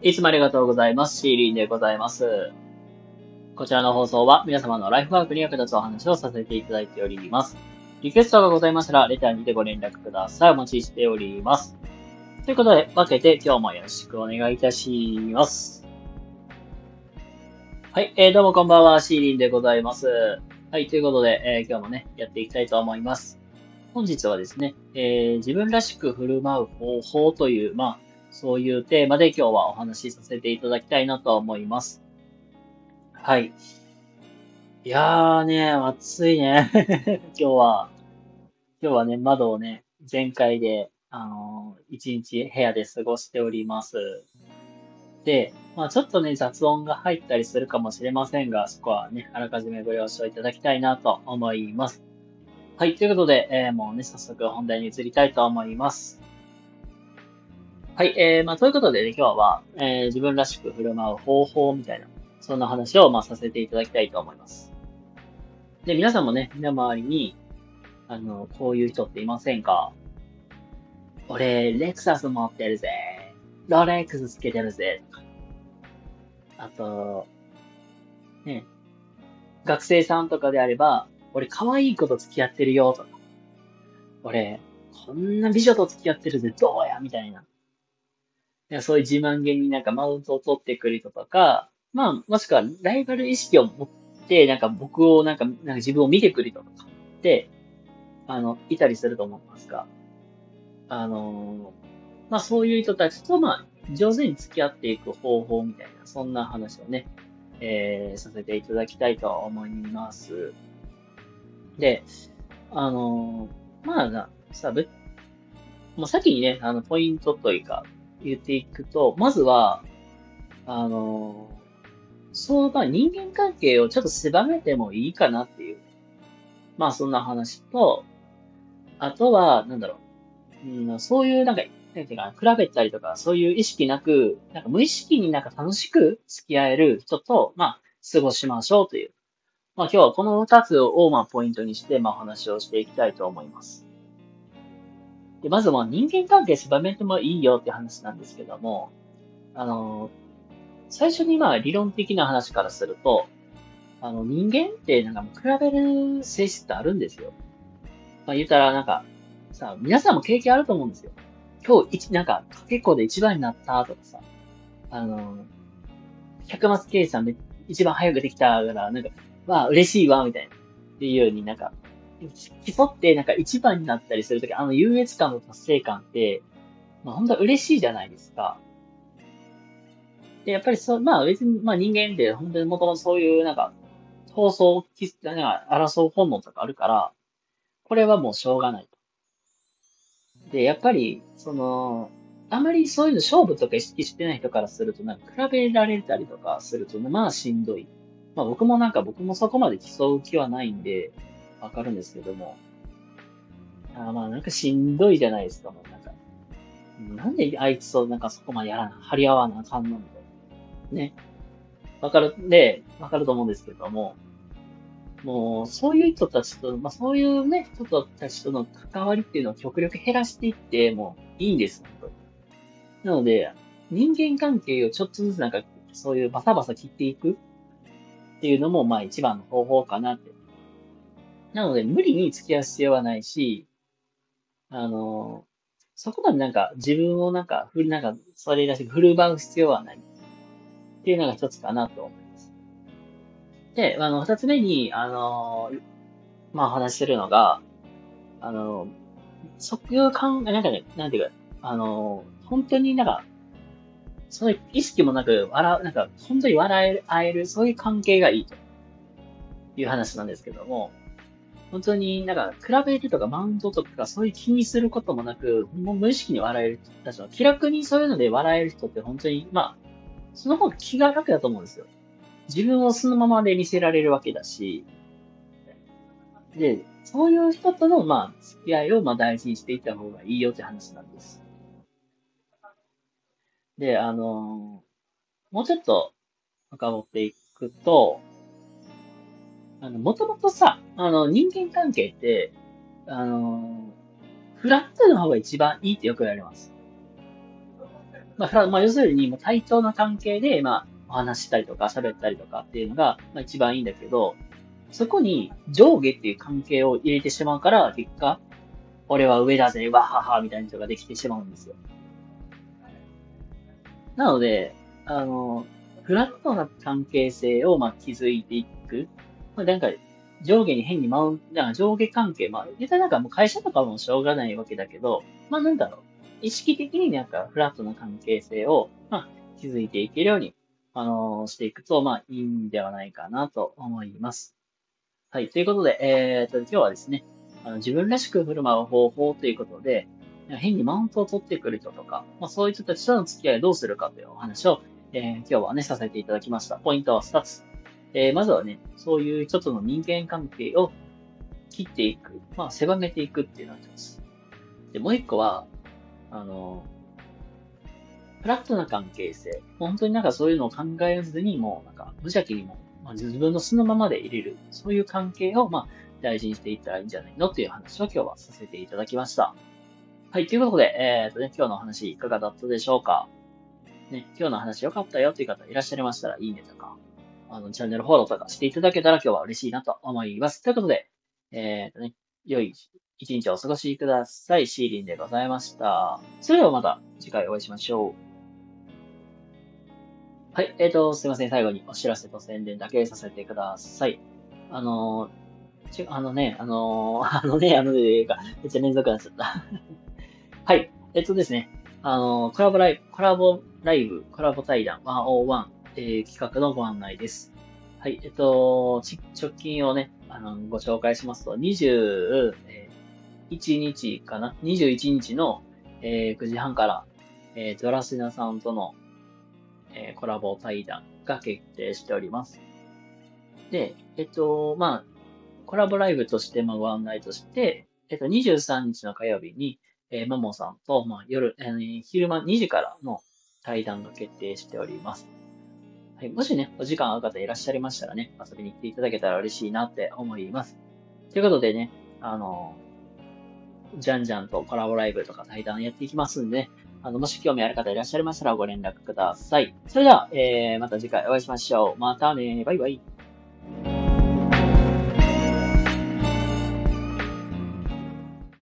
いつもありがとうございます。シーリンでございます。こちらの放送は皆様のライフワークに役立つお話をさせていただいております。リクエストがございましたら、レターにてご連絡ください。お待ちしております。ということで、分けて今日もよろしくお願いいたします。はい、えー、どうもこんばんは、シーリンでございます。はい、ということで、えー今日もね、やっていきたいと思います。本日はですね、えー自分らしく振る舞う方法という、まあ、そういうテーマで今日はお話しさせていただきたいなと思います。はい。いやーね、暑いね。今日は、今日はね、窓をね、全開で、あのー一日部屋で過ごしております。で、まあちょっとね、雑音が入ったりするかもしれませんが、そこはね、あらかじめご了承いただきたいなと思います。はい、ということで、えーもうね、早速本題に移りたいと思います。はい、えー、まあ、ということでね、今日は、えー自分らしく振る舞う方法みたいな、そんな話を、まあ、させていただきたいと思います。で、皆さんもね、身の回りに、あの、こういう人っていませんか？俺、レクサス持ってるぜ。ロレックスつけてるぜ。あと、ね、学生さんとかであれば、俺可愛い子と付き合ってるよ、とか。俺、こんな美女と付き合ってるぜ、どうや？みたいな。いやそういう自慢げになんかマウントを取ってくる人とか、まあ、もしくはライバル意識を持って、なんか僕をなんか、なんか自分を見てくる人とかって、あの、いたりすると思いますが、あの、まあそういう人たちと、まあ、上手に付き合っていく方法みたいな、そんな話をね、えー、させていただきたいと思います。で、あの、まあな、さ、ぶ、もう先にね、あの、ポイントというか、言っていくと、まずは、あの、そう、まあ人間関係をちょっと狭めてもいいかなっていう、まあそんな話と、あとは、なんだろう、うん、そういうなんか、なんていうか、比べたりとか、そういう意識なく、なんか無意識になんか楽しく付き合える人と、まあ、過ごしましょうという。まあ今日はこの二つを、まあポイントにして、まあお話をしていきたいと思います。で、まずまあ人間関係狭めてもいいよって話なんですけども、あの、最初にまあ理論的な話からすると、あの人間ってなんかも比べる性質ってあるんですよ。まあ言ったらなんか、さ、皆さんも経験あると思うんですよ。今日一、なんか、かけっこで一番になったとかさ、あの、百松計算で一番早くできたから、なんか、まあ嬉しいわ、みたいな。っていうようになんか、競ってなんか一番になったりするとき、あの優越感の達成感って、まあ本当は嬉しいじゃないですか。で、やっぱりそう、まあ別に、まあ人間って本当にもともとそういうなんか、闘争、なんか争う本能とかあるから、これはもうしょうがないと。で、やっぱり、その、あまりそういうの勝負とか意識してない人からすると、なんか比べられたりとかすると、まあしんどい。まあ僕もなんか僕もそこまで競う気はないんで、わかるんですけども。あまあなんかしんどいじゃないですか、もうなんか。なんであいつとなんかそこまでやらな、張り合わなあかんのみたいな。ね。わかる、で、わかると思うんですけども。もう、そういう人たちと、まあそういうね、人たちとの関わりっていうのを極力減らしていってもういいんです、本当になので、人間関係をちょっとずつなんか、そういうバサバサ切っていくっていうのも、まあ一番の方法かなってなので、無理に付き合う必要はないし、あの、そこまでなんか自分をなんか、ふなんか、それらしく振る舞う必要はない。っていうのが一つかなと思います。で、あの、二つ目に、あの、まあ話してるのが、あの、そういう考え、なんかね、なんていうか、あの、本当になんか、そういう意識もなく、笑う、なんか、本当に笑え合える、そういう関係がいいという話なんですけども、本当になんか、比べるとかマウントとかそういう気にすることもなく、もう無意識に笑える人たちは、気楽にそういうので笑える人って本当に、まあ、その方が気が楽だと思うんですよ。自分をそのままで見せられるわけだし、で、そういう人との、まあ、付き合いを、まあ、大事にしていった方がいいよって話なんです。で、あのもうちょっと、深掘っていくと、あの、もともとさ、あの、人間関係って、あのフラットの方が一番いいってよく言われます。まあ、フラまあ、要するに、もう対等な関係で、まあ、お話したりとか喋ったりとかっていうのが、まあ一番いいんだけど、そこに上下っていう関係を入れてしまうから、結果、俺は上だぜ、わはは、みたいな人ができてしまうんですよ。なので、あの、フラットな関係性を、まあ、築いていく。まあ、なんか、上下に変にマウント、なんか上下関係、まあ、絶対なんかもう会社とかもしょうがないわけだけど、まあなんだろう。意識的になんかフラットな関係性を、まあ、築いていけるように、あのー、していくと、まあ、いいんではないかなと思います。はい。ということで、えー、と、今日はですね、あの自分らしく振る舞う方法ということで、変にマウントを取ってくる人とか、まあ、そういう人たちとの付き合いをどうするかというお話を、えー、今日はね、させていただきました。ポイントは2つ。えー、まずはね、そういう人との人間関係を切っていく、まあ、狭めていくっていうのが一つ。で、もう一個は、あの、フラットな関係性。本当になんかそういうのを考えずに、もうなんか無邪気にも、まあ、自分の素のままで入れる。そういう関係を、まあ、大事にしていったらいいんじゃないのっていう話を今日はさせていただきました。はい、ということで、えー、とね、今日の話いかがだったでしょうかね、今日の話良かったよっていう方いらっしゃいましたら、いいねとか、あの、チャンネルフォローとかしていただけたら今日は嬉しいなと思います。ということで、えー、っとね、良い一日をお過ごしください。シーリンでございました。それではまた次回お会いしましょう。はい、えーと、すいません。最後にお知らせと宣伝だけさせてください。あのー、ちあのね、あのー、あのね、あのね、が、めっちゃ連続になっちゃった。はい。えっとですね。あの、コラボライブ、コラボライブ、コラボ対談101、えー、企画のご案内です。はい。えっと、直近をね、あの、ご紹介しますと、21日かな ?21 日の、えー、9時半から、えー、ドラシナさんとの、えー、コラボ対談が決定しております。で、えっと、まあ、コラボライブとしてまご案内として、えっと、23日の火曜日に、えー、ももさんと、まあ、夜、えー、昼間2時からの対談が決定しております。はい。もしね、お時間合う方いらっしゃいましたらね、遊びに来ていただけたら嬉しいなって思います。ということでね、あの、じゃんじゃんとコラボライブとか対談やっていきますんで、ね、あの、もし興味ある方いらっしゃいましたらご連絡ください。それでは、えー、また次回お会いしましょう。またねバイバイ。